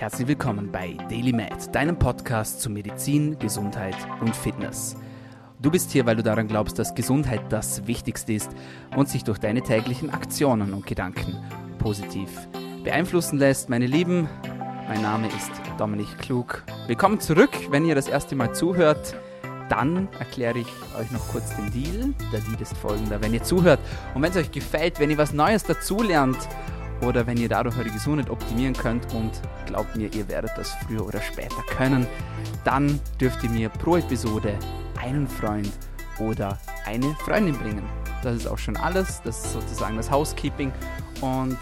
Herzlich willkommen bei Daily Med, deinem Podcast zu Medizin, Gesundheit und Fitness. Du bist hier, weil du daran glaubst, dass Gesundheit das Wichtigste ist und sich durch deine täglichen Aktionen und Gedanken positiv beeinflussen lässt. Meine Lieben, mein Name ist Dominik Klug. Willkommen zurück, wenn ihr das erste Mal zuhört. Dann erkläre ich euch noch kurz den Deal. Der Deal ist folgender. Wenn ihr zuhört und wenn es euch gefällt, wenn ihr was Neues dazulernt oder wenn ihr dadurch eure Gesundheit optimieren könnt und glaubt mir, ihr werdet das früher oder später können, dann dürft ihr mir pro Episode einen Freund oder eine Freundin bringen. Das ist auch schon alles. Das ist sozusagen das Housekeeping. Und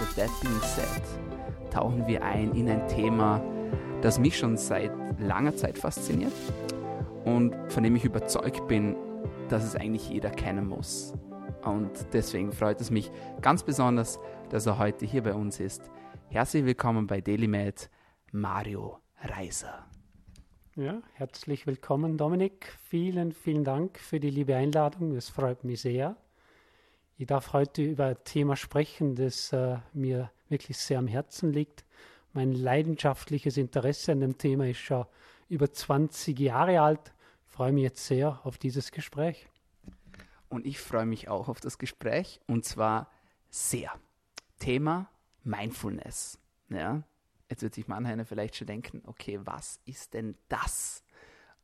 with that being said, tauchen wir ein in ein Thema, das mich schon seit langer Zeit fasziniert und von dem ich überzeugt bin, dass es eigentlich jeder kennen muss. Und deswegen freut es mich ganz besonders, dass er heute hier bei uns ist. Herzlich willkommen bei DailyMed, Mario Reiser. Ja, herzlich willkommen, Dominik. Vielen, vielen Dank für die liebe Einladung. Es freut mich sehr. Ich darf heute über ein Thema sprechen, das äh, mir wirklich sehr am Herzen liegt. Mein leidenschaftliches Interesse an dem Thema ist schon über 20 Jahre alt. Ich freue mich jetzt sehr auf dieses Gespräch. Und ich freue mich auch auf das Gespräch und zwar sehr. Thema Mindfulness. Ja? Jetzt wird sich mancher vielleicht schon denken, okay, was ist denn das?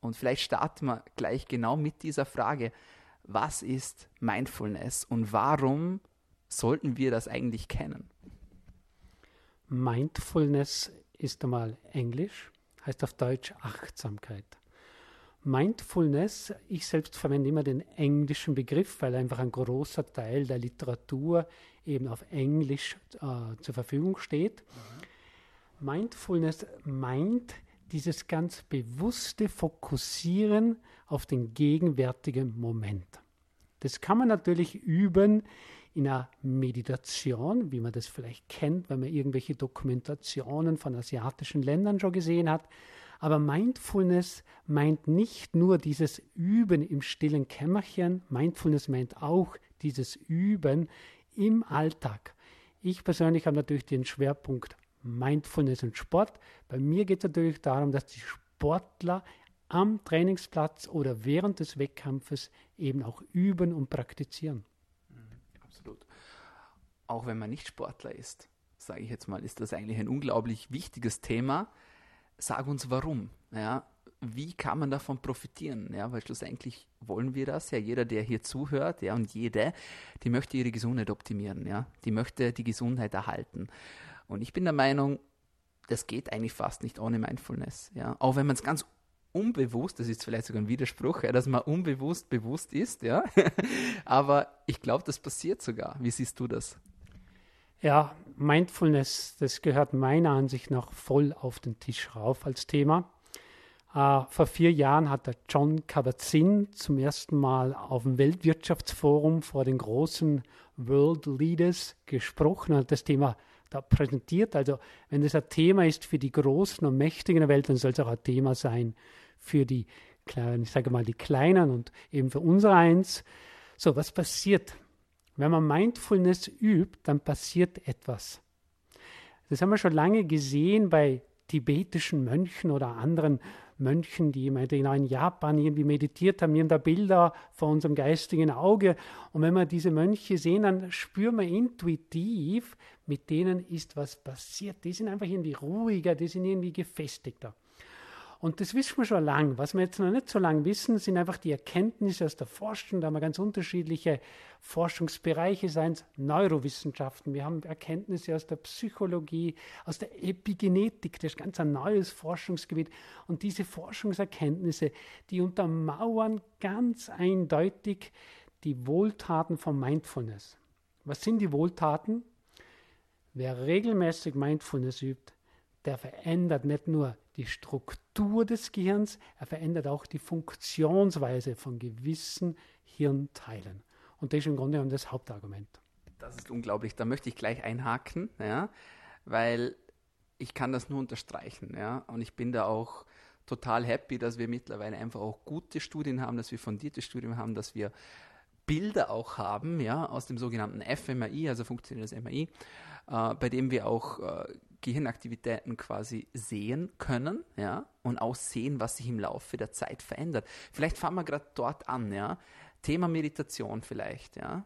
Und vielleicht starten wir gleich genau mit dieser Frage, was ist Mindfulness und warum sollten wir das eigentlich kennen? Mindfulness ist einmal Englisch, heißt auf Deutsch Achtsamkeit. Mindfulness, ich selbst verwende immer den englischen Begriff, weil einfach ein großer Teil der Literatur eben auf Englisch äh, zur Verfügung steht. Mhm. Mindfulness meint dieses ganz bewusste Fokussieren auf den gegenwärtigen Moment. Das kann man natürlich üben in einer Meditation, wie man das vielleicht kennt, wenn man irgendwelche Dokumentationen von asiatischen Ländern schon gesehen hat. Aber Mindfulness meint nicht nur dieses Üben im stillen Kämmerchen, Mindfulness meint auch dieses Üben im Alltag. Ich persönlich habe natürlich den Schwerpunkt Mindfulness und Sport. Bei mir geht es natürlich darum, dass die Sportler am Trainingsplatz oder während des Wettkampfes eben auch üben und praktizieren. Mhm, absolut. Auch wenn man nicht Sportler ist, sage ich jetzt mal, ist das eigentlich ein unglaublich wichtiges Thema. Sag uns warum. Ja? Wie kann man davon profitieren? Ja, weil schlussendlich wollen wir das ja. Jeder, der hier zuhört, ja, und jede, die möchte ihre Gesundheit optimieren, ja. Die möchte die Gesundheit erhalten. Und ich bin der Meinung, das geht eigentlich fast nicht ohne Mindfulness, ja. Auch wenn man es ganz unbewusst, das ist vielleicht sogar ein Widerspruch, ja, dass man unbewusst bewusst ist, ja. Aber ich glaube, das passiert sogar. Wie siehst du das? Ja, Mindfulness, das gehört meiner Ansicht nach voll auf den Tisch rauf als Thema. Uh, vor vier Jahren hat der John Kabat-Zinn zum ersten Mal auf dem Weltwirtschaftsforum vor den großen World Leaders gesprochen und hat das Thema da präsentiert. Also wenn das ein Thema ist für die Großen und Mächtigen der Welt, dann soll es auch ein Thema sein für die kleinen, ich sage mal die Kleinen und eben für unser eins. So, was passiert? Wenn man Mindfulness übt, dann passiert etwas. Das haben wir schon lange gesehen bei tibetischen Mönchen oder anderen Mönchen, die in Japan irgendwie meditiert haben. Haben da Bilder vor unserem geistigen Auge. Und wenn wir diese Mönche sehen, dann spüren wir intuitiv, mit denen ist was passiert. Die sind einfach irgendwie ruhiger, die sind irgendwie gefestigter. Und das wissen wir schon lang. Was wir jetzt noch nicht so lange wissen, sind einfach die Erkenntnisse aus der Forschung. Da haben wir ganz unterschiedliche Forschungsbereiche, seien es Neurowissenschaften. Wir haben Erkenntnisse aus der Psychologie, aus der Epigenetik. Das ist ganz ein neues Forschungsgebiet. Und diese Forschungserkenntnisse, die untermauern ganz eindeutig die Wohltaten von Mindfulness. Was sind die Wohltaten? Wer regelmäßig Mindfulness übt, der verändert nicht nur die Struktur des Gehirns, er verändert auch die Funktionsweise von gewissen Hirnteilen. Und das ist im Grunde genommen das Hauptargument. Das ist unglaublich. Da möchte ich gleich einhaken, ja, weil ich kann das nur unterstreichen. Ja, und ich bin da auch total happy, dass wir mittlerweile einfach auch gute Studien haben, dass wir fundierte Studien haben, dass wir Bilder auch haben, ja, aus dem sogenannten fMRI, also funktionierendes MRI, äh, bei dem wir auch äh, Gehirnaktivitäten quasi sehen können, ja, und auch sehen, was sich im Laufe der Zeit verändert. Vielleicht fangen wir gerade dort an, ja. Thema Meditation vielleicht, ja.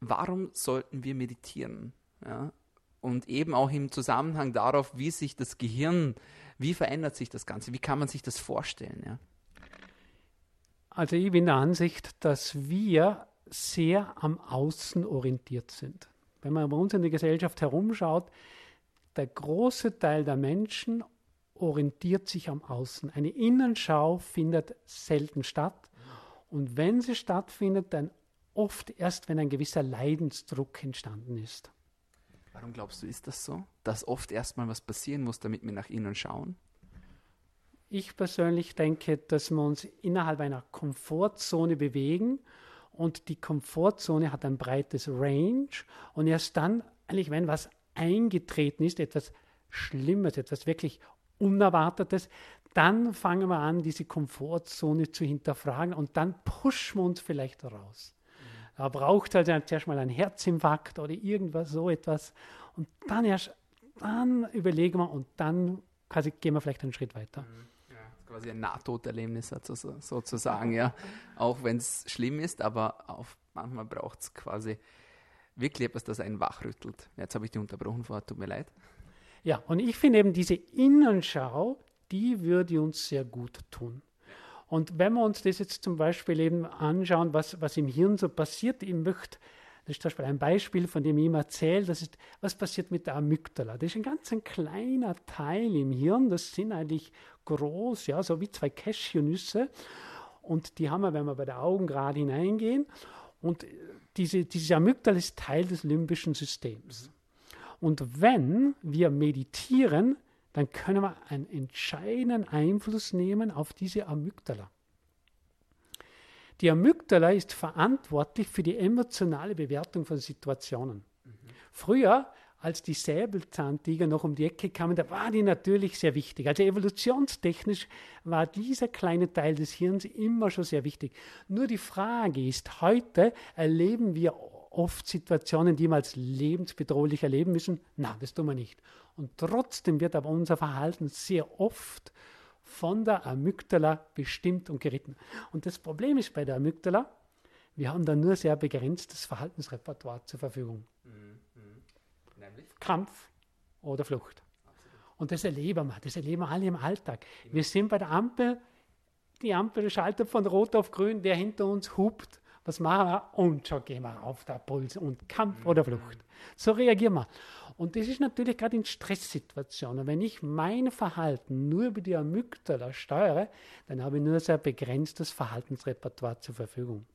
Warum sollten wir meditieren, ja? Und eben auch im Zusammenhang darauf, wie sich das Gehirn, wie verändert sich das Ganze, wie kann man sich das vorstellen, ja? Also ich bin der Ansicht, dass wir sehr am Außen orientiert sind. Wenn man bei uns in der Gesellschaft herumschaut, der große Teil der Menschen orientiert sich am Außen. Eine Innenschau findet selten statt. Und wenn sie stattfindet, dann oft erst, wenn ein gewisser Leidensdruck entstanden ist. Warum glaubst du, ist das so? Dass oft erstmal was passieren muss, damit wir nach innen schauen? Ich persönlich denke, dass wir uns innerhalb einer Komfortzone bewegen und die Komfortzone hat ein breites Range und erst dann, eigentlich wenn was eingetreten ist, etwas Schlimmes, etwas wirklich Unerwartetes, dann fangen wir an, diese Komfortzone zu hinterfragen und dann pushen wir uns vielleicht raus. Da braucht es halt zuerst mal einen Herzinfarkt oder irgendwas, so etwas. Und dann erst, dann überlegen wir und dann quasi gehen wir vielleicht einen Schritt weiter. Mhm. Ja, quasi ein Nahtoderlebnis sozusagen, ja. Auch wenn es schlimm ist, aber auf, manchmal braucht es quasi wirklich etwas, das einen wachrüttelt. Jetzt habe ich dich unterbrochen vorher, tut mir leid. Ja, und ich finde eben diese Innenschau, die würde uns sehr gut tun. Und wenn wir uns das jetzt zum Beispiel eben anschauen, was, was im Hirn so passiert, ich möchte, das ist zum Beispiel ein Beispiel, von dem ich ihm erzähle, das ist, was passiert mit der Amygdala. Das ist ein ganz ein kleiner Teil im Hirn, das sind eigentlich groß, ja, so wie zwei Cashewnüsse. Und die haben wir, wenn wir bei der Augen gerade hineingehen. Und diese, diese Amygdala ist Teil des limbischen Systems. Und wenn wir meditieren, dann können wir einen entscheidenden Einfluss nehmen auf diese Amygdala. Die Amygdala ist verantwortlich für die emotionale Bewertung von Situationen. Mhm. Früher, als die Säbelzahntiger noch um die Ecke kamen, da war die natürlich sehr wichtig. Also evolutionstechnisch war dieser kleine Teil des Hirns immer schon sehr wichtig. Nur die Frage ist, heute erleben wir oft Situationen, die wir als lebensbedrohlich erleben müssen. Na, das tun wir nicht. Und trotzdem wird aber unser Verhalten sehr oft von der Amygdala bestimmt und geritten. Und das Problem ist bei der Amygdala, wir haben da nur sehr begrenztes Verhaltensrepertoire zur Verfügung. Mhm. Kampf oder Flucht. Und das erleben wir, das erleben wir alle im Alltag. Wir sind bei der Ampel, die Ampel schaltet von Rot auf Grün, der hinter uns hupt. Was machen wir? Und schon gehen wir auf der Puls und Kampf oder Flucht. So reagieren wir. Und das ist natürlich gerade in Stresssituationen. Wenn ich mein Verhalten nur über die Amygdala steuere, dann habe ich nur sehr begrenztes Verhaltensrepertoire zur Verfügung.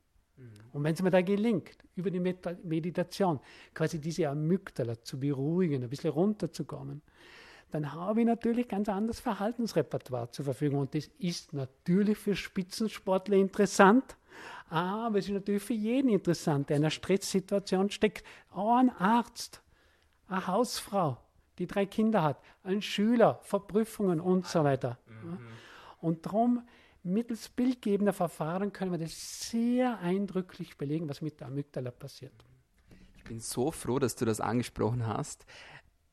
Mhm. Und wenn es mir da gelingt, über die Meditation quasi diese Amygdala zu beruhigen, ein bisschen runterzukommen, dann habe ich natürlich ganz anderes Verhaltensrepertoire zur Verfügung. Und das ist natürlich für Spitzensportler interessant, aber es ist natürlich für jeden interessant, der in einer Stresssituation steckt. Oh, ein Arzt, eine Hausfrau, die drei Kinder hat, ein Schüler, Verprüfungen und so weiter. Mhm. Und darum, mittels bildgebender Verfahren können wir das sehr eindrücklich belegen, was mit der Amygdala passiert. Ich bin so froh, dass du das angesprochen hast.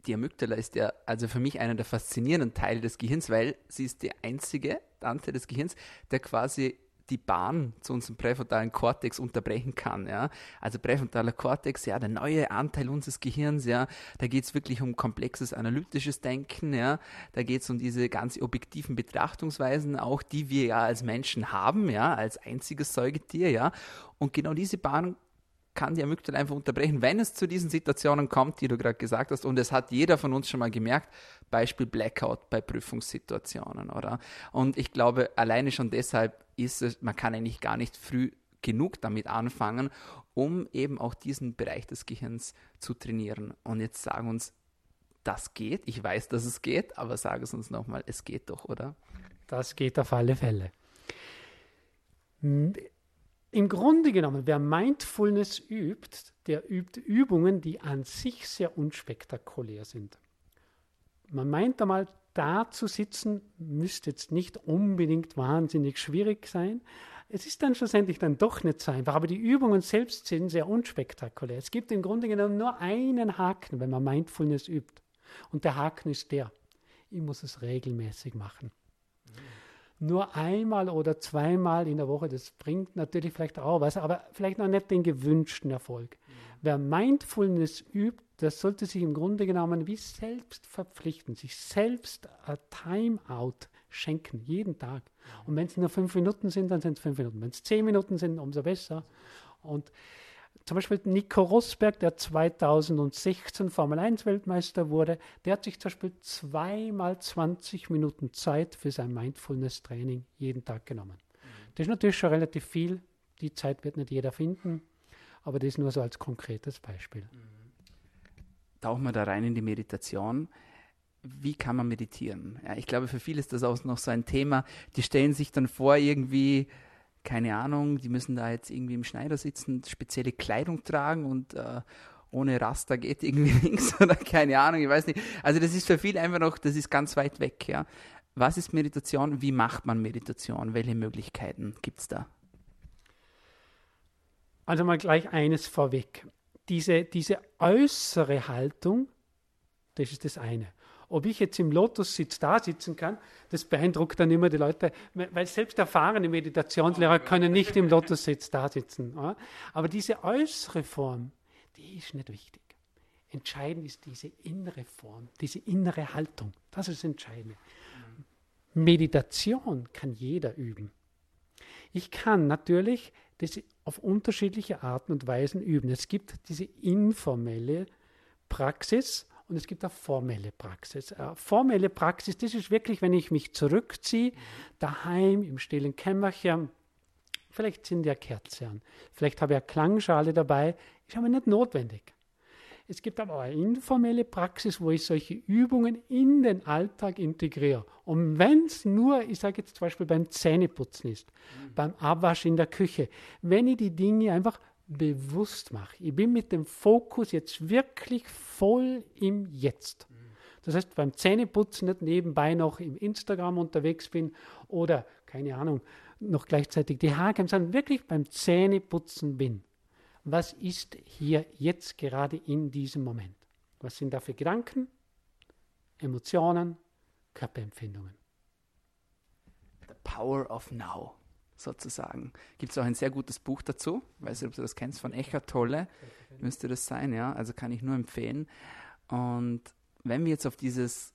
Die Amygdala ist ja also für mich einer der faszinierenden Teile des Gehirns, weil sie ist der einzige Anteil des Gehirns, der quasi die Bahn zu unserem präfrontalen Kortex unterbrechen kann. Ja? Also präfrontaler Kortex, ja, der neue Anteil unseres Gehirns, ja, da geht es wirklich um komplexes analytisches Denken, ja, da geht es um diese ganz objektiven Betrachtungsweisen, auch die wir ja als Menschen haben, ja, als einziges Säugetier, ja. Und genau diese Bahn kann die Amygdala einfach unterbrechen, wenn es zu diesen Situationen kommt, die du gerade gesagt hast. Und es hat jeder von uns schon mal gemerkt, Beispiel Blackout bei Prüfungssituationen, oder? Und ich glaube, alleine schon deshalb ist es, man kann eigentlich gar nicht früh genug damit anfangen, um eben auch diesen Bereich des Gehirns zu trainieren. Und jetzt sagen uns, das geht. Ich weiß, dass es geht, aber sage es uns nochmal, es geht doch, oder? Das geht auf alle Fälle. Im Grunde genommen, wer Mindfulness übt, der übt Übungen, die an sich sehr unspektakulär sind. Man meint einmal, da zu sitzen, müsste jetzt nicht unbedingt wahnsinnig schwierig sein. Es ist dann schlussendlich dann doch nicht so einfach, aber die Übungen selbst sind sehr unspektakulär. Es gibt im Grunde genommen nur einen Haken, wenn man Mindfulness übt. Und der Haken ist der, ich muss es regelmäßig machen. Mhm. Nur einmal oder zweimal in der Woche, das bringt natürlich vielleicht auch was, aber vielleicht noch nicht den gewünschten Erfolg. Mhm. Wer Mindfulness übt, das sollte sich im Grunde genommen wie selbst verpflichten, sich selbst ein Timeout schenken, jeden Tag. Und wenn es nur fünf Minuten sind, dann sind es fünf Minuten. Wenn es zehn Minuten sind, umso besser. Und zum Beispiel Nico Rosberg, der 2016 Formel 1 Weltmeister wurde, der hat sich zum Beispiel zweimal 20 Minuten Zeit für sein Mindfulness-Training jeden Tag genommen. Das ist natürlich schon relativ viel. Die Zeit wird nicht jeder finden, aber das ist nur so als konkretes Beispiel. Tauchen wir da rein in die Meditation wie kann man meditieren? Ja, ich glaube, für viele ist das auch noch so ein Thema. Die stellen sich dann vor, irgendwie, keine Ahnung, die müssen da jetzt irgendwie im Schneider sitzen, spezielle Kleidung tragen und äh, ohne Raster geht irgendwie nichts oder keine Ahnung, ich weiß nicht. Also das ist für viele einfach noch, das ist ganz weit weg. Ja. Was ist Meditation? Wie macht man Meditation? Welche Möglichkeiten gibt es da? Also mal gleich eines vorweg. Diese, diese äußere Haltung, das ist das eine. Ob ich jetzt im Lotus-Sitz da sitzen kann, das beeindruckt dann immer die Leute, weil selbst erfahrene Meditationslehrer können nicht im Lotus-Sitz da sitzen. Aber diese äußere Form, die ist nicht wichtig. Entscheidend ist diese innere Form, diese innere Haltung. Das ist entscheidend. Meditation kann jeder üben. Ich kann natürlich das auf unterschiedliche Arten und Weisen üben. Es gibt diese informelle Praxis, und es gibt auch formelle Praxis. Äh, formelle Praxis, das ist wirklich, wenn ich mich zurückziehe, daheim im stillen Kämmerchen, vielleicht sind ja Kerzen an, vielleicht habe ich eine Klangschale dabei, ist aber nicht notwendig. Es gibt aber auch eine informelle Praxis, wo ich solche Übungen in den Alltag integriere. Und wenn es nur, ich sage jetzt zum Beispiel beim Zähneputzen ist, mhm. beim Abwasch in der Küche, wenn ich die Dinge einfach bewusst mache. Ich bin mit dem Fokus jetzt wirklich voll im Jetzt. Das heißt, beim Zähneputzen nicht nebenbei noch im Instagram unterwegs bin oder, keine Ahnung, noch gleichzeitig die Haare, sondern wirklich beim Zähneputzen bin. Was ist hier jetzt gerade in diesem Moment? Was sind da für Gedanken, Emotionen, Körperempfindungen? The power of now sozusagen. Gibt es auch ein sehr gutes Buch dazu, weiß nicht, ob du das kennst, von Eckhart Tolle, müsste das sein, ja, also kann ich nur empfehlen. Und wenn wir jetzt auf dieses,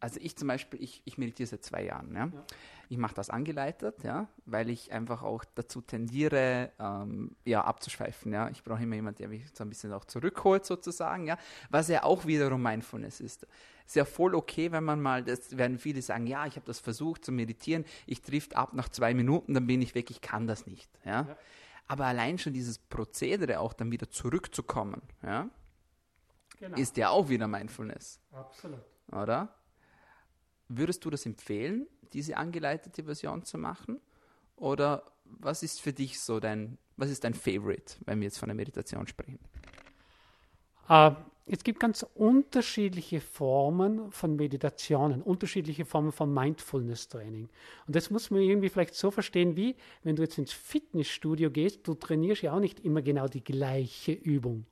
also ich zum Beispiel, ich, ich meditiere seit zwei Jahren, ja. ja. Ich mache das angeleitet, ja, weil ich einfach auch dazu tendiere, ähm, ja, abzuschweifen, ja. Ich brauche immer jemanden, der mich so ein bisschen auch zurückholt, sozusagen, ja. Was ja auch wiederum Mindfulness ist. Ist ja voll okay, wenn man mal, das werden viele sagen, ja, ich habe das versucht zu meditieren, ich trifft ab nach zwei Minuten, dann bin ich weg, ich kann das nicht, ja. ja. Aber allein schon dieses Prozedere auch dann wieder zurückzukommen, ja, genau. ist ja auch wieder Mindfulness. Absolut. Oder? Würdest du das empfehlen, diese angeleitete Version zu machen? Oder was ist für dich so dein, was ist dein Favorite, wenn wir jetzt von der Meditation sprechen? Uh, es gibt ganz unterschiedliche Formen von Meditationen, unterschiedliche Formen von Mindfulness-Training. Und das muss man irgendwie vielleicht so verstehen, wie wenn du jetzt ins Fitnessstudio gehst, du trainierst ja auch nicht immer genau die gleiche Übung,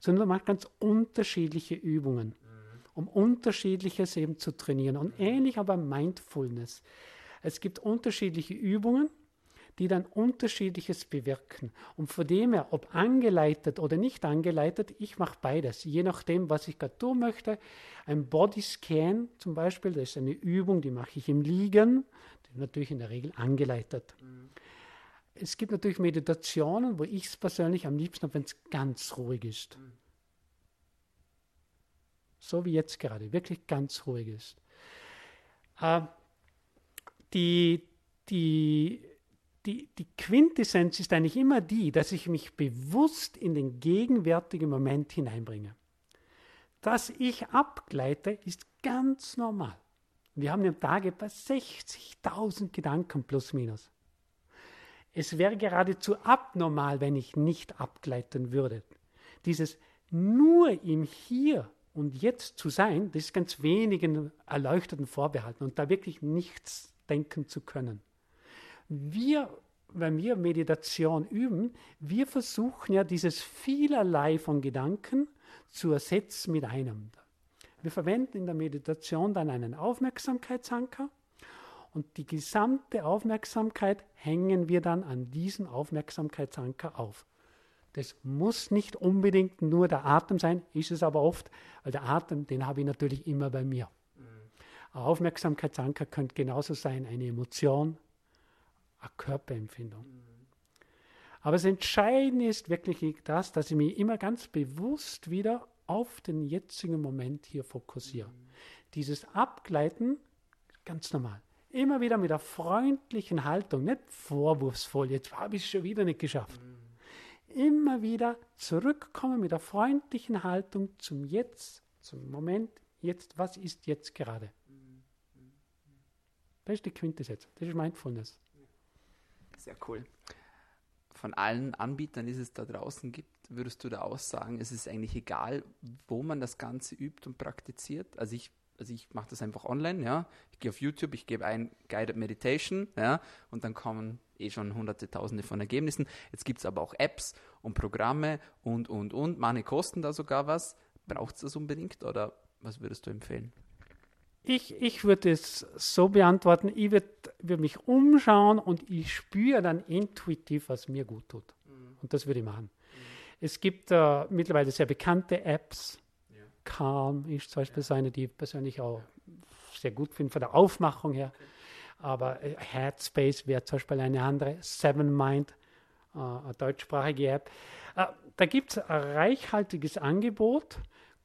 sondern man macht ganz unterschiedliche Übungen um unterschiedliches eben zu trainieren. Und ähnlich aber Mindfulness. Es gibt unterschiedliche Übungen, die dann unterschiedliches bewirken. Und von dem her, ob angeleitet oder nicht angeleitet, ich mache beides, je nachdem, was ich gerade tun möchte. Ein Bodyscan zum Beispiel, das ist eine Übung, die mache ich im Liegen, natürlich in der Regel angeleitet. Mhm. Es gibt natürlich Meditationen, wo ich es persönlich am liebsten habe, wenn es ganz ruhig ist. Mhm so wie jetzt gerade, wirklich ganz ruhig ist. Äh, die, die, die, die Quintessenz ist eigentlich immer die, dass ich mich bewusst in den gegenwärtigen Moment hineinbringe. Dass ich abgleite, ist ganz normal. Wir haben im Tag etwa 60.000 Gedanken plus minus. Es wäre geradezu abnormal, wenn ich nicht abgleiten würde. Dieses nur im Hier und jetzt zu sein, das ist ganz wenigen Erleuchteten vorbehalten und da wirklich nichts denken zu können. Wir, wenn wir Meditation üben, wir versuchen ja dieses vielerlei von Gedanken zu ersetzen mit einem. Wir verwenden in der Meditation dann einen Aufmerksamkeitsanker und die gesamte Aufmerksamkeit hängen wir dann an diesen Aufmerksamkeitsanker auf. Das muss nicht unbedingt nur der Atem sein, ist es aber oft, weil der Atem, den habe ich natürlich immer bei mir. Ein Aufmerksamkeitsanker könnte genauso sein, eine Emotion, eine Körperempfindung. Aber das Entscheidende ist wirklich das, dass ich mich immer ganz bewusst wieder auf den jetzigen Moment hier fokussiere. Dieses Abgleiten, ganz normal. Immer wieder mit einer freundlichen Haltung, nicht vorwurfsvoll, jetzt habe ich es schon wieder nicht geschafft. Immer wieder zurückkommen mit der freundlichen Haltung zum Jetzt, zum Moment, jetzt, was ist jetzt gerade? Das ist die Quintessenz, das ist Mindfulness. Sehr cool. Von allen Anbietern, die es da draußen gibt, würdest du da aussagen, es ist eigentlich egal, wo man das Ganze übt und praktiziert? Also ich also ich mache das einfach online, ja. Ich gehe auf YouTube, ich gebe ein Guided Meditation, ja, und dann kommen eh schon hunderte, tausende von Ergebnissen. Jetzt gibt es aber auch Apps und Programme und, und, und. Manche kosten da sogar was. Braucht es das unbedingt oder was würdest du empfehlen? Ich, ich würde es so beantworten, ich würde würd mich umschauen und ich spüre dann intuitiv, was mir gut tut. Mhm. Und das würde ich machen. Mhm. Es gibt äh, mittlerweile sehr bekannte Apps, Calm ist zum Beispiel eine, die ich persönlich auch sehr gut finde von der Aufmachung her. Aber äh, Headspace wäre zum Beispiel eine andere. Seven Mind, äh, eine deutschsprachige App. Äh, da gibt es ein reichhaltiges Angebot.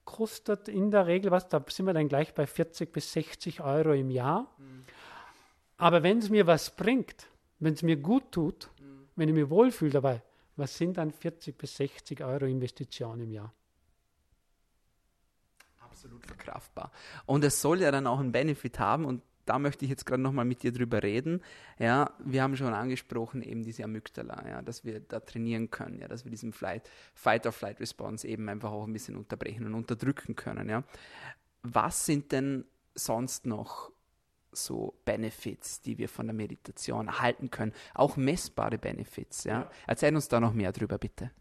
Kostet in der Regel was, da sind wir dann gleich bei 40 bis 60 Euro im Jahr. Mhm. Aber wenn es mir was bringt, wenn es mir gut tut, mhm. wenn ich mich wohlfühle dabei, was sind dann 40 bis 60 Euro Investition im Jahr? Absolut verkraftbar. Und es soll ja dann auch einen Benefit haben und da möchte ich jetzt gerade nochmal mit dir drüber reden. Ja, wir haben schon angesprochen, eben diese Amygdala, ja, dass wir da trainieren können, ja, dass wir diesen Flight, Fight-or-Flight-Response eben einfach auch ein bisschen unterbrechen und unterdrücken können. Ja. Was sind denn sonst noch so Benefits, die wir von der Meditation erhalten können? Auch messbare Benefits. Ja? ja. Erzähl uns da noch mehr drüber, bitte.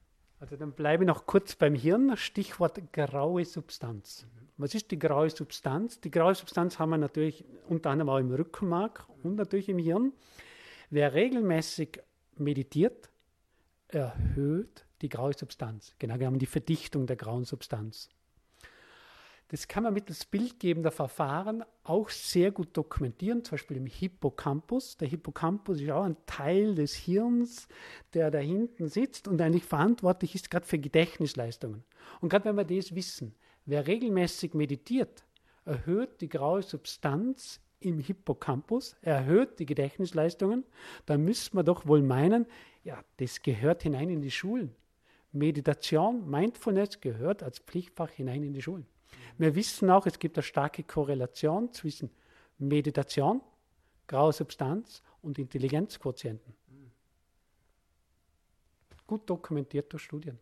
Also dann bleibe ich noch kurz beim Hirn. Stichwort graue Substanz. Was ist die graue Substanz? Die graue Substanz haben wir natürlich unter anderem auch im Rückenmark und natürlich im Hirn. Wer regelmäßig meditiert, erhöht die graue Substanz. Genau, wir haben die Verdichtung der grauen Substanz. Das kann man mittels bildgebender Verfahren auch sehr gut dokumentieren, zum Beispiel im Hippocampus. Der Hippocampus ist auch ein Teil des Hirns, der da hinten sitzt und eigentlich verantwortlich ist gerade für Gedächtnisleistungen. Und gerade wenn wir das wissen, Wer regelmäßig meditiert, erhöht die graue Substanz im Hippocampus, erhöht die Gedächtnisleistungen, dann müsste man doch wohl meinen, ja, das gehört hinein in die Schulen. Meditation, Mindfulness gehört als Pflichtfach hinein in die Schulen. Wir wissen auch, es gibt eine starke Korrelation zwischen Meditation, graue Substanz und Intelligenzquotienten. Gut dokumentiert durch Studien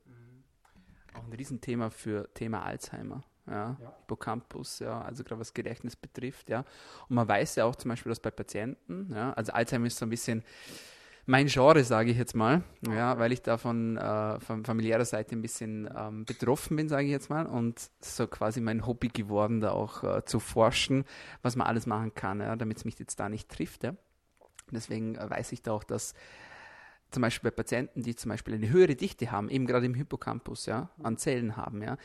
auch ein Riesenthema für Thema Alzheimer. Ja, ja. Hippocampus, ja, also gerade was Gedächtnis betrifft, ja. Und man weiß ja auch zum Beispiel, dass bei Patienten, ja, also Alzheimer ist so ein bisschen mein Genre, sage ich jetzt mal, ja, weil ich da von, äh, von familiärer Seite ein bisschen ähm, betroffen bin, sage ich jetzt mal, und so quasi mein Hobby geworden, da auch äh, zu forschen, was man alles machen kann, ja, damit es mich jetzt da nicht trifft, ja. Deswegen äh, weiß ich da auch, dass zum Beispiel bei Patienten, die zum Beispiel eine höhere Dichte haben, eben gerade im Hippocampus, ja, an Zellen haben, ja,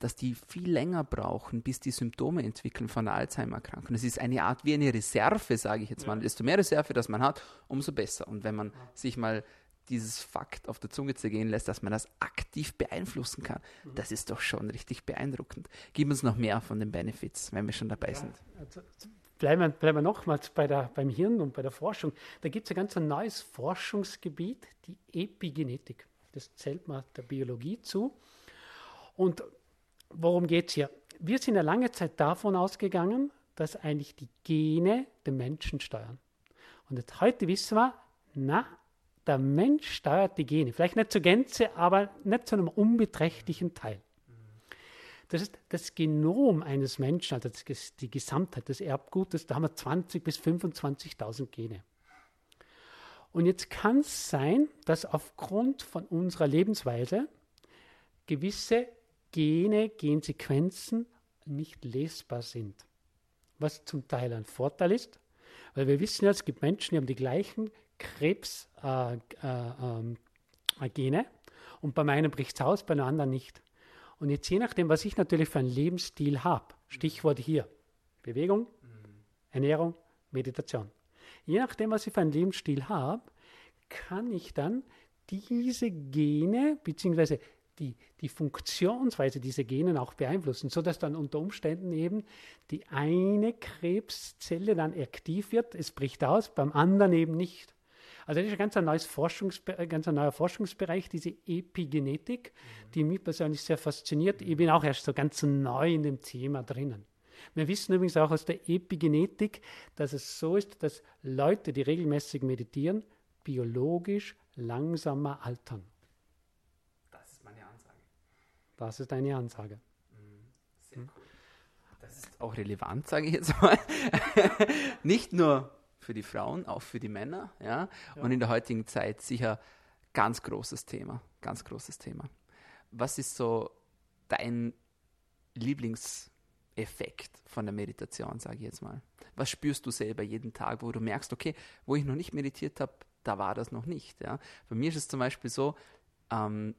dass die viel länger brauchen, bis die Symptome entwickeln von der Alzheimer-Erkrankung. Das ist eine Art wie eine Reserve, sage ich jetzt mal. Desto mehr Reserve, das man hat, umso besser. Und wenn man sich mal dieses Fakt auf der Zunge zergehen lässt, dass man das aktiv beeinflussen kann, mhm. das ist doch schon richtig beeindruckend. Gib uns noch mehr von den Benefits, wenn wir schon dabei ja, sind. Also bleiben wir, bleiben wir nochmals bei beim Hirn und bei der Forschung. Da gibt es ein ganz neues Forschungsgebiet, die Epigenetik. Das zählt man der Biologie zu. Und worum geht es hier? Wir sind ja lange Zeit davon ausgegangen, dass eigentlich die Gene den Menschen steuern. Und jetzt heute wissen wir, na, der Mensch steuert die Gene. Vielleicht nicht zur Gänze, aber nicht zu einem unbeträchtlichen Teil. Das ist das Genom eines Menschen, also die Gesamtheit des Erbgutes, da haben wir 20.000 bis 25.000 Gene. Und jetzt kann es sein, dass aufgrund von unserer Lebensweise gewisse Gene, Gensequenzen nicht lesbar sind. Was zum Teil ein Vorteil ist, weil wir wissen ja, es gibt Menschen, die haben die gleichen Krebsgene äh, äh, äh, und beim einen bricht es aus, bei einem anderen nicht. Und jetzt je nachdem, was ich natürlich für einen Lebensstil habe, Stichwort hier, Bewegung, Ernährung, Meditation. Je nachdem, was ich für einen Lebensstil habe, kann ich dann diese Gene bzw. Die, die Funktionsweise dieser Genen auch beeinflussen, sodass dann unter Umständen eben die eine Krebszelle dann aktiv wird, es bricht aus, beim anderen eben nicht. Also das ist ein ganz, ein neues Forschungsbe ganz ein neuer Forschungsbereich, diese Epigenetik, mhm. die mich persönlich sehr fasziniert. Ich bin auch erst so ganz neu in dem Thema drinnen. Wir wissen übrigens auch aus der Epigenetik, dass es so ist, dass Leute, die regelmäßig meditieren, biologisch langsamer altern. Das ist meine Ansage. Das ist eine Ansage. Mhm. Sehr cool. Das ist auch relevant, sage ich jetzt mal. Nicht nur für die Frauen, auch für die Männer. Ja? ja? Und in der heutigen Zeit sicher ganz großes Thema. Ganz großes Thema. Was ist so dein Lieblingseffekt von der Meditation, sage ich jetzt mal? Was spürst du selber jeden Tag, wo du merkst, okay, wo ich noch nicht meditiert habe, da war das noch nicht. Ja? Bei mir ist es zum Beispiel so, ähm,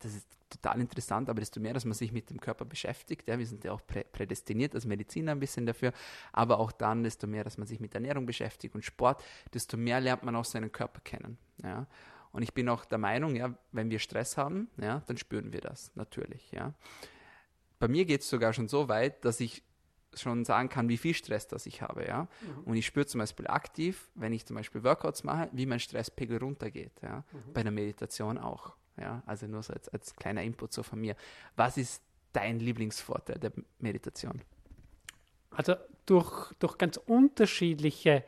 das ist total interessant, aber desto mehr, dass man sich mit dem Körper beschäftigt, ja, wir sind ja auch prä prädestiniert als Mediziner ein bisschen dafür, aber auch dann, desto mehr, dass man sich mit Ernährung beschäftigt und Sport, desto mehr lernt man auch seinen Körper kennen. Ja. Und ich bin auch der Meinung, ja, wenn wir Stress haben, ja, dann spüren wir das natürlich. Ja. Bei mir geht es sogar schon so weit, dass ich schon sagen kann, wie viel Stress das ich habe, ja. Mhm. Und ich spüre zum Beispiel aktiv, wenn ich zum Beispiel Workouts mache, wie mein Stresspegel runtergeht, ja. Mhm. Bei der Meditation auch, ja. Also nur so als, als kleiner Input so von mir. Was ist dein Lieblingsvorteil der Meditation? Also durch, durch ganz unterschiedliche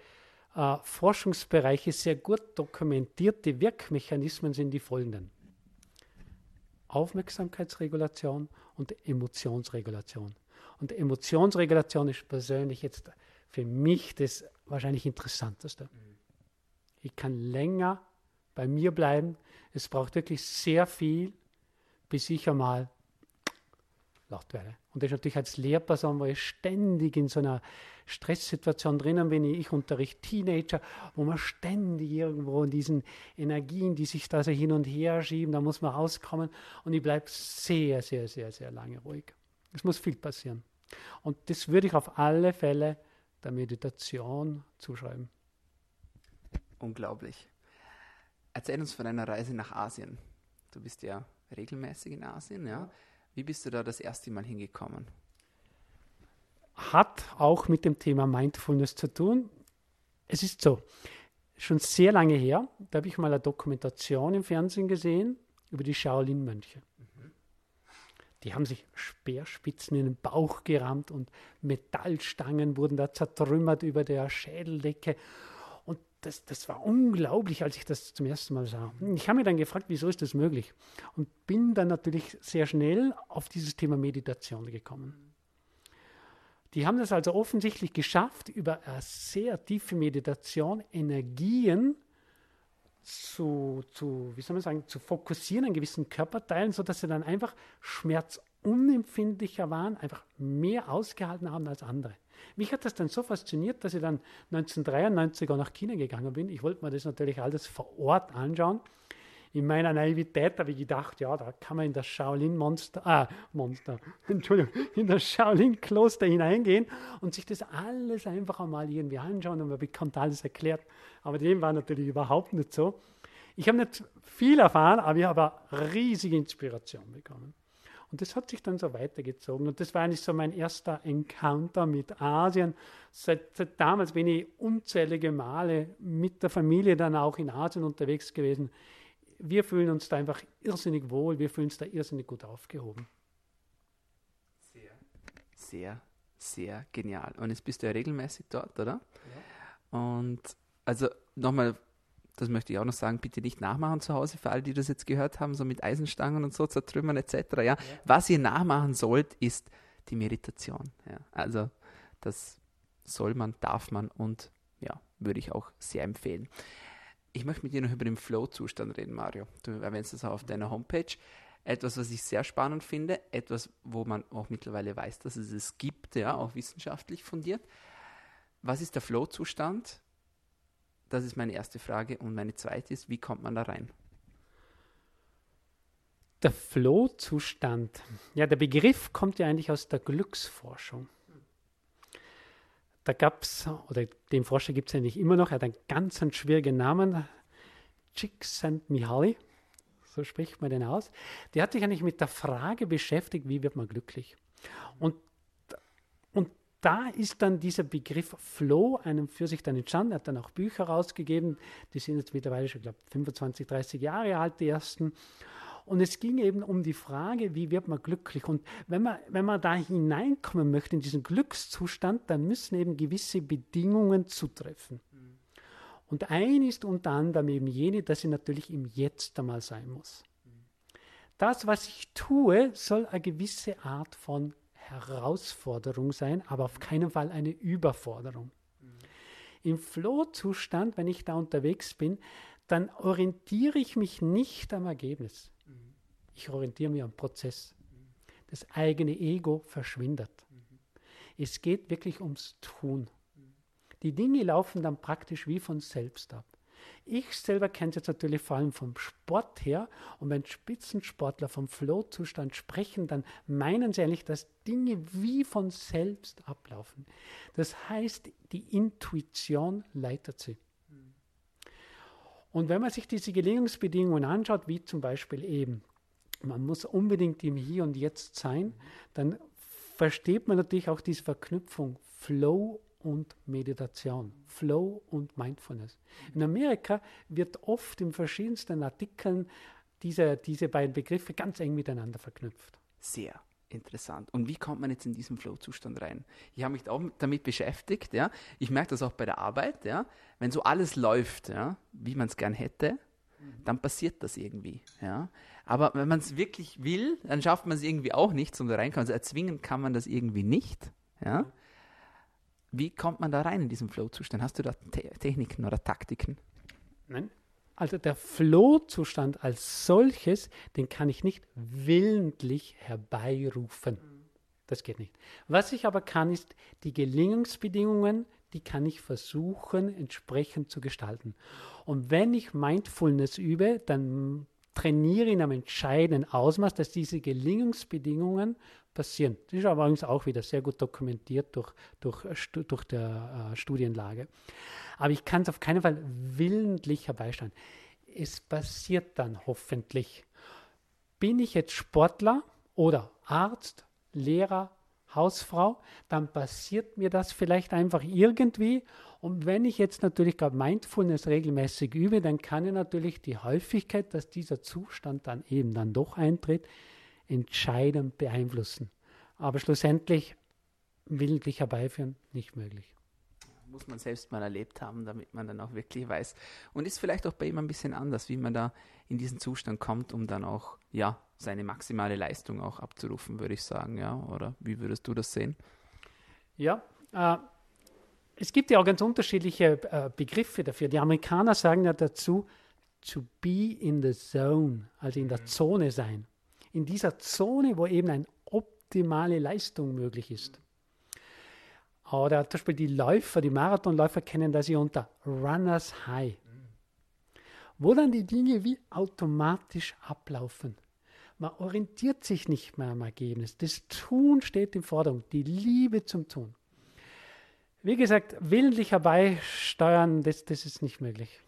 äh, Forschungsbereiche sehr gut dokumentierte Wirkmechanismen sind die folgenden. Aufmerksamkeitsregulation und Emotionsregulation. Und Emotionsregulation ist persönlich jetzt für mich das wahrscheinlich Interessanteste. Ich kann länger bei mir bleiben. Es braucht wirklich sehr viel, bis ich einmal laut werde. Und das ist natürlich als Lehrperson, wo ich ständig in so einer Stresssituation drinnen bin. Ich unterrichte Teenager, wo man ständig irgendwo in diesen Energien, die sich da so hin und her schieben, da muss man rauskommen. Und ich bleibe sehr, sehr, sehr, sehr lange ruhig. Es muss viel passieren. Und das würde ich auf alle Fälle der Meditation zuschreiben. Unglaublich. Erzähl uns von deiner Reise nach Asien. Du bist ja regelmäßig in Asien, ja? Wie bist du da das erste Mal hingekommen? Hat auch mit dem Thema Mindfulness zu tun. Es ist so, schon sehr lange her, da habe ich mal eine Dokumentation im Fernsehen gesehen über die Shaolin-Mönche. Die haben sich Speerspitzen in den Bauch gerammt und Metallstangen wurden da zertrümmert über der Schädeldecke. Das, das war unglaublich, als ich das zum ersten Mal sah. Ich habe mich dann gefragt, wieso ist das möglich? Und bin dann natürlich sehr schnell auf dieses Thema Meditation gekommen. Die haben das also offensichtlich geschafft, über eine sehr tiefe Meditation Energien zu, zu, wie soll man sagen, zu fokussieren an gewissen Körperteilen, sodass sie dann einfach schmerzunempfindlicher waren, einfach mehr ausgehalten haben als andere. Mich hat das dann so fasziniert, dass ich dann 1993 auch nach China gegangen bin. Ich wollte mir das natürlich alles vor Ort anschauen in meiner Naivität habe ich gedacht, ja, da kann man in das Shaolin-Monster, ah, Monster, Entschuldigung, in das Shaolin-Kloster hineingehen und sich das alles einfach einmal irgendwie anschauen und man bekommt alles erklärt. Aber dem war natürlich überhaupt nicht so. Ich habe nicht viel erfahren, aber ich habe riesige Inspiration bekommen. Und das hat sich dann so weitergezogen. Und das war eigentlich so mein erster Encounter mit Asien. Seit, seit, damals bin ich unzählige Male mit der Familie dann auch in Asien unterwegs gewesen wir fühlen uns da einfach irrsinnig wohl, wir fühlen uns da irrsinnig gut aufgehoben. Sehr, sehr, sehr genial. Und jetzt bist du ja regelmäßig dort, oder? Ja. Und also nochmal, das möchte ich auch noch sagen, bitte nicht nachmachen zu Hause, für alle, die das jetzt gehört haben, so mit Eisenstangen und so zertrümmern etc. Ja? ja. Was ihr nachmachen sollt, ist die Meditation. Ja? Also das soll man, darf man und ja, würde ich auch sehr empfehlen ich möchte mit dir noch über den Flow-Zustand reden, Mario. Du erwähnst das auch auf deiner Homepage. etwas, was ich sehr spannend finde, etwas, wo man auch mittlerweile weiß, dass es es gibt, ja, auch wissenschaftlich fundiert. Was ist der Flow-Zustand? Das ist meine erste Frage. Und meine zweite ist, wie kommt man da rein? Der Flow-Zustand. Ja, der Begriff kommt ja eigentlich aus der Glücksforschung. Da gab es, oder den Forscher gibt es eigentlich immer noch, er hat einen ganz einen schwierigen Namen, Csikszentmihalyi, so spricht man den aus. Der hat sich eigentlich mit der Frage beschäftigt, wie wird man glücklich? Und, da ist dann dieser Begriff Flow einem für sich dann entstanden. Er hat dann auch Bücher rausgegeben, die sind jetzt mittlerweile schon, glaube 25, 30 Jahre alt, die ersten. Und es ging eben um die Frage, wie wird man glücklich? Und wenn man, wenn man da hineinkommen möchte in diesen Glückszustand, dann müssen eben gewisse Bedingungen zutreffen. Und ein ist unter anderem eben jene, dass ich natürlich im Jetzt einmal sein muss. Das, was ich tue, soll eine gewisse Art von Herausforderung sein, aber auf keinen Fall eine Überforderung. Mhm. Im Flow-Zustand, wenn ich da unterwegs bin, dann orientiere ich mich nicht am Ergebnis. Ich orientiere mich am Prozess. Das eigene Ego verschwindet. Es geht wirklich ums Tun. Die Dinge laufen dann praktisch wie von selbst ab. Ich selber kenne es jetzt natürlich vor allem vom Sport her. Und wenn Spitzensportler vom Flow-Zustand sprechen, dann meinen sie eigentlich, dass Dinge wie von selbst ablaufen. Das heißt, die Intuition leitet sie. Und wenn man sich diese Gelegenheitsbedingungen anschaut, wie zum Beispiel eben man muss unbedingt im Hier und Jetzt sein, dann versteht man natürlich auch diese Verknüpfung Flow und Meditation, Flow und Mindfulness. In Amerika wird oft in verschiedensten Artikeln diese, diese beiden Begriffe ganz eng miteinander verknüpft. Sehr interessant. Und wie kommt man jetzt in diesen Flow-Zustand rein? Ich habe mich auch damit beschäftigt, ja. Ich merke das auch bei der Arbeit, ja. Wenn so alles läuft, ja, wie man es gern hätte, dann passiert das irgendwie. Ja? Aber wenn man es wirklich will, dann schafft man es irgendwie auch nicht, um da reinkommen. Also erzwingen kann man das irgendwie nicht. Ja? Wie kommt man da rein in diesen Flow-Zustand? Hast du da Te Techniken oder Taktiken? Nein. Also der Flow-Zustand als solches, den kann ich nicht willentlich herbeirufen. Das geht nicht. Was ich aber kann, ist die Gelingensbedingungen, die kann ich versuchen entsprechend zu gestalten. Und wenn ich Mindfulness übe, dann trainiere in einem entscheidenden Ausmaß, dass diese Gelingensbedingungen passieren. Das ist aber übrigens auch wieder sehr gut dokumentiert durch, durch, durch der äh, Studienlage. Aber ich kann es auf keinen Fall willentlich herbeisteuern. Es passiert dann hoffentlich. Bin ich jetzt Sportler oder Arzt, Lehrer, Hausfrau, dann passiert mir das vielleicht einfach irgendwie. Und wenn ich jetzt natürlich gerade Mindfulness regelmäßig übe, dann kann ich natürlich die Häufigkeit, dass dieser Zustand dann eben dann doch eintritt, entscheidend beeinflussen. Aber schlussendlich willentlich herbeiführen nicht möglich muss man selbst mal erlebt haben, damit man dann auch wirklich weiß. Und ist vielleicht auch bei ihm ein bisschen anders, wie man da in diesen Zustand kommt, um dann auch, ja, seine maximale Leistung auch abzurufen, würde ich sagen, ja. Oder wie würdest du das sehen? Ja, äh, es gibt ja auch ganz unterschiedliche äh, Begriffe dafür. Die Amerikaner sagen ja dazu, to be in the zone, also in der mhm. Zone sein. In dieser Zone, wo eben eine optimale Leistung möglich ist. Oder zum Beispiel die Läufer, die Marathonläufer kennen das ja unter Runners High. Wo dann die Dinge wie automatisch ablaufen. Man orientiert sich nicht mehr am Ergebnis. Das Tun steht im Vordergrund, die Liebe zum Tun. Wie gesagt, willentlich herbeisteuern, das, das ist nicht möglich.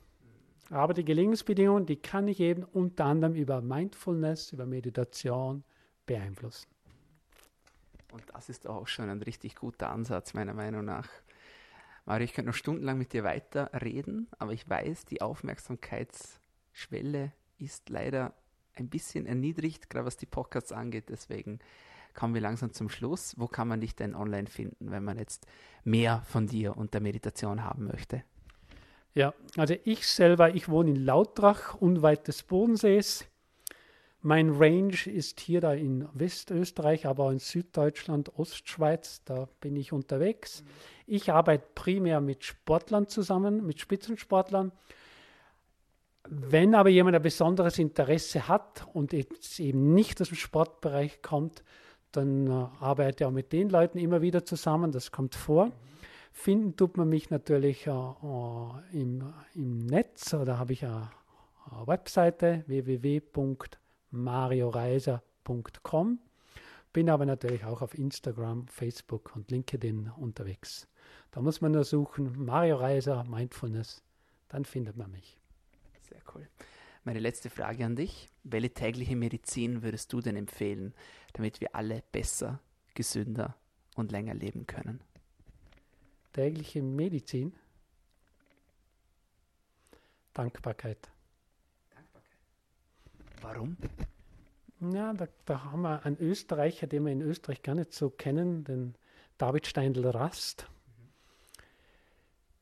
Aber die Gelingensbedingungen, die kann ich eben unter anderem über Mindfulness, über Meditation beeinflussen. Und das ist auch schon ein richtig guter Ansatz, meiner Meinung nach. Mario, ich könnte noch stundenlang mit dir weiterreden, aber ich weiß, die Aufmerksamkeitsschwelle ist leider ein bisschen erniedrigt, gerade was die Podcasts angeht. Deswegen kommen wir langsam zum Schluss. Wo kann man dich denn online finden, wenn man jetzt mehr von dir und der Meditation haben möchte? Ja, also ich selber, ich wohne in Lautrach, unweit des Bodensees. Mein Range ist hier da in Westösterreich, aber auch in Süddeutschland, Ostschweiz, da bin ich unterwegs. Ich arbeite primär mit Sportlern zusammen, mit Spitzensportlern. Wenn aber jemand ein besonderes Interesse hat und jetzt eben nicht aus dem Sportbereich kommt, dann äh, arbeite ich auch mit den Leuten immer wieder zusammen, das kommt vor. Finden tut man mich natürlich äh, äh im, im Netz, da habe ich eine, eine Webseite www.marioreiser.com. Bin aber natürlich auch auf Instagram, Facebook und LinkedIn unterwegs. Da muss man nur suchen, Mario Reiser, Mindfulness, dann findet man mich. Sehr cool. Meine letzte Frage an dich. Welche tägliche Medizin würdest du denn empfehlen, damit wir alle besser, gesünder und länger leben können? Tägliche Medizin? Dankbarkeit. Dankbarkeit. Warum? Ja, da, da, haben wir einen Österreicher, den wir in Österreich gar nicht so kennen, den David Steindl-Rast.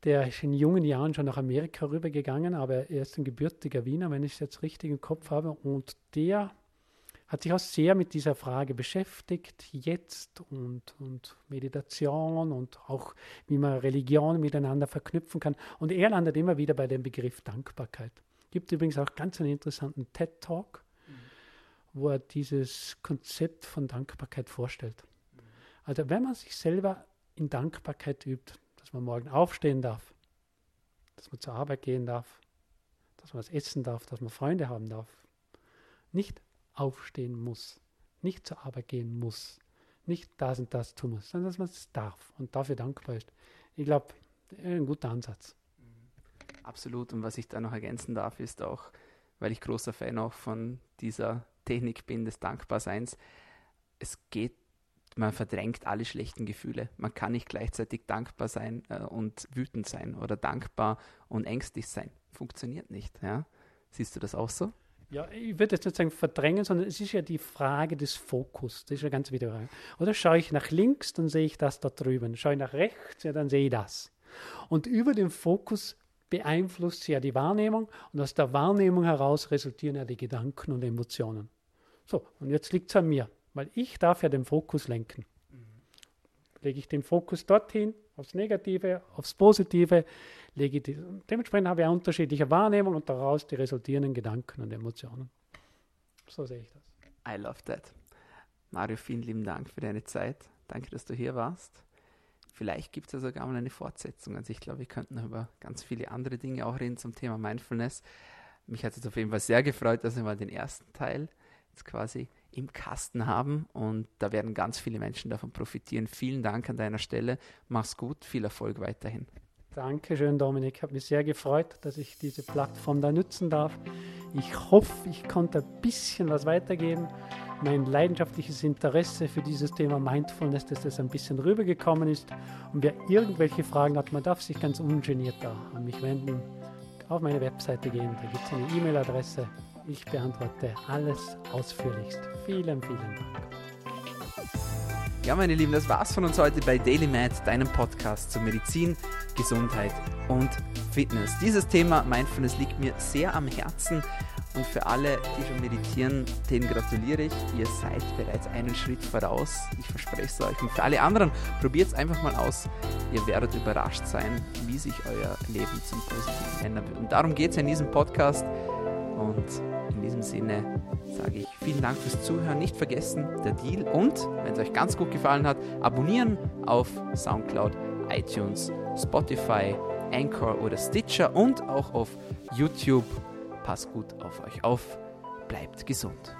Der ist in jungen Jahren schon nach Amerika rübergegangen, aber er ist ein gebürtiger Wiener, wenn ich es jetzt richtig im Kopf habe. Und der hat sich auch sehr mit dieser Frage beschäftigt, jetzt und, und Meditation und auch wie man Religion miteinander verknüpfen kann. Und er landet immer wieder bei dem Begriff Dankbarkeit. Gibt übrigens auch ganz einen interessanten TED-Talk, mhm. wo er dieses Konzept von Dankbarkeit vorstellt. Mhm. Also wenn man sich selber in Dankbarkeit übt, dass man morgen aufstehen darf, dass man zur Arbeit gehen darf, dass man was essen darf, dass man Freunde haben darf. Nicht aufstehen muss, nicht zur Arbeit gehen muss, nicht das und das tun muss, sondern dass man es darf und dafür dankbar ist. Ich glaube, ein guter Ansatz. Absolut. Und was ich da noch ergänzen darf, ist auch, weil ich großer Fan auch von dieser Technik bin, des Dankbarseins, es geht man verdrängt alle schlechten Gefühle. Man kann nicht gleichzeitig dankbar sein äh, und wütend sein oder dankbar und ängstlich sein. Funktioniert nicht. Ja? Siehst du das auch so? Ja, ich würde jetzt nicht sagen verdrängen, sondern es ist ja die Frage des Fokus. Das ist ja ganz wichtig. Oder schaue ich nach links, dann sehe ich das da drüben. Schaue ich nach rechts, ja, dann sehe ich das. Und über den Fokus beeinflusst ja die Wahrnehmung und aus der Wahrnehmung heraus resultieren ja die Gedanken und Emotionen. So, und jetzt liegt es an mir. Weil ich darf ja den Fokus lenken. Lege ich den Fokus dorthin, aufs Negative, aufs Positive, lege die, dementsprechend habe ich eine unterschiedliche Wahrnehmung und daraus die resultierenden Gedanken und Emotionen. So sehe ich das. I love that. Mario, vielen lieben Dank für deine Zeit. Danke, dass du hier warst. Vielleicht gibt es ja sogar mal eine Fortsetzung. Also ich glaube, wir könnten über ganz viele andere Dinge auch reden zum Thema Mindfulness. Mich hat es auf jeden Fall sehr gefreut, dass wir mal den ersten Teil jetzt quasi im Kasten haben und da werden ganz viele Menschen davon profitieren. Vielen Dank an deiner Stelle. Mach's gut, viel Erfolg weiterhin. Dankeschön, Dominik. Hat mich sehr gefreut, dass ich diese Plattform da nutzen darf. Ich hoffe, ich konnte ein bisschen was weitergeben. Mein leidenschaftliches Interesse für dieses Thema Mindfulness, dass das ein bisschen rübergekommen ist. Und wer irgendwelche Fragen hat, man darf sich ganz ungeniert da an mich wenden. Auf meine Webseite gehen, da gibt es eine E-Mail-Adresse ich beantworte alles ausführlichst. Vielen, vielen Dank. Ja, meine Lieben, das war's von uns heute bei Daily Med, deinem Podcast zur Medizin, Gesundheit und Fitness. Dieses Thema Mindfulness liegt mir sehr am Herzen und für alle, die schon meditieren, denen gratuliere ich. Ihr seid bereits einen Schritt voraus. Ich verspreche es euch. Und für alle anderen, probiert es einfach mal aus. Ihr werdet überrascht sein, wie sich euer Leben zum Positiven ändern wird. Und darum geht es in diesem Podcast. Und in diesem Sinne sage ich vielen Dank fürs Zuhören. Nicht vergessen, der Deal und, wenn es euch ganz gut gefallen hat, abonnieren auf Soundcloud, iTunes, Spotify, Anchor oder Stitcher und auch auf YouTube. Passt gut auf euch auf. Bleibt gesund.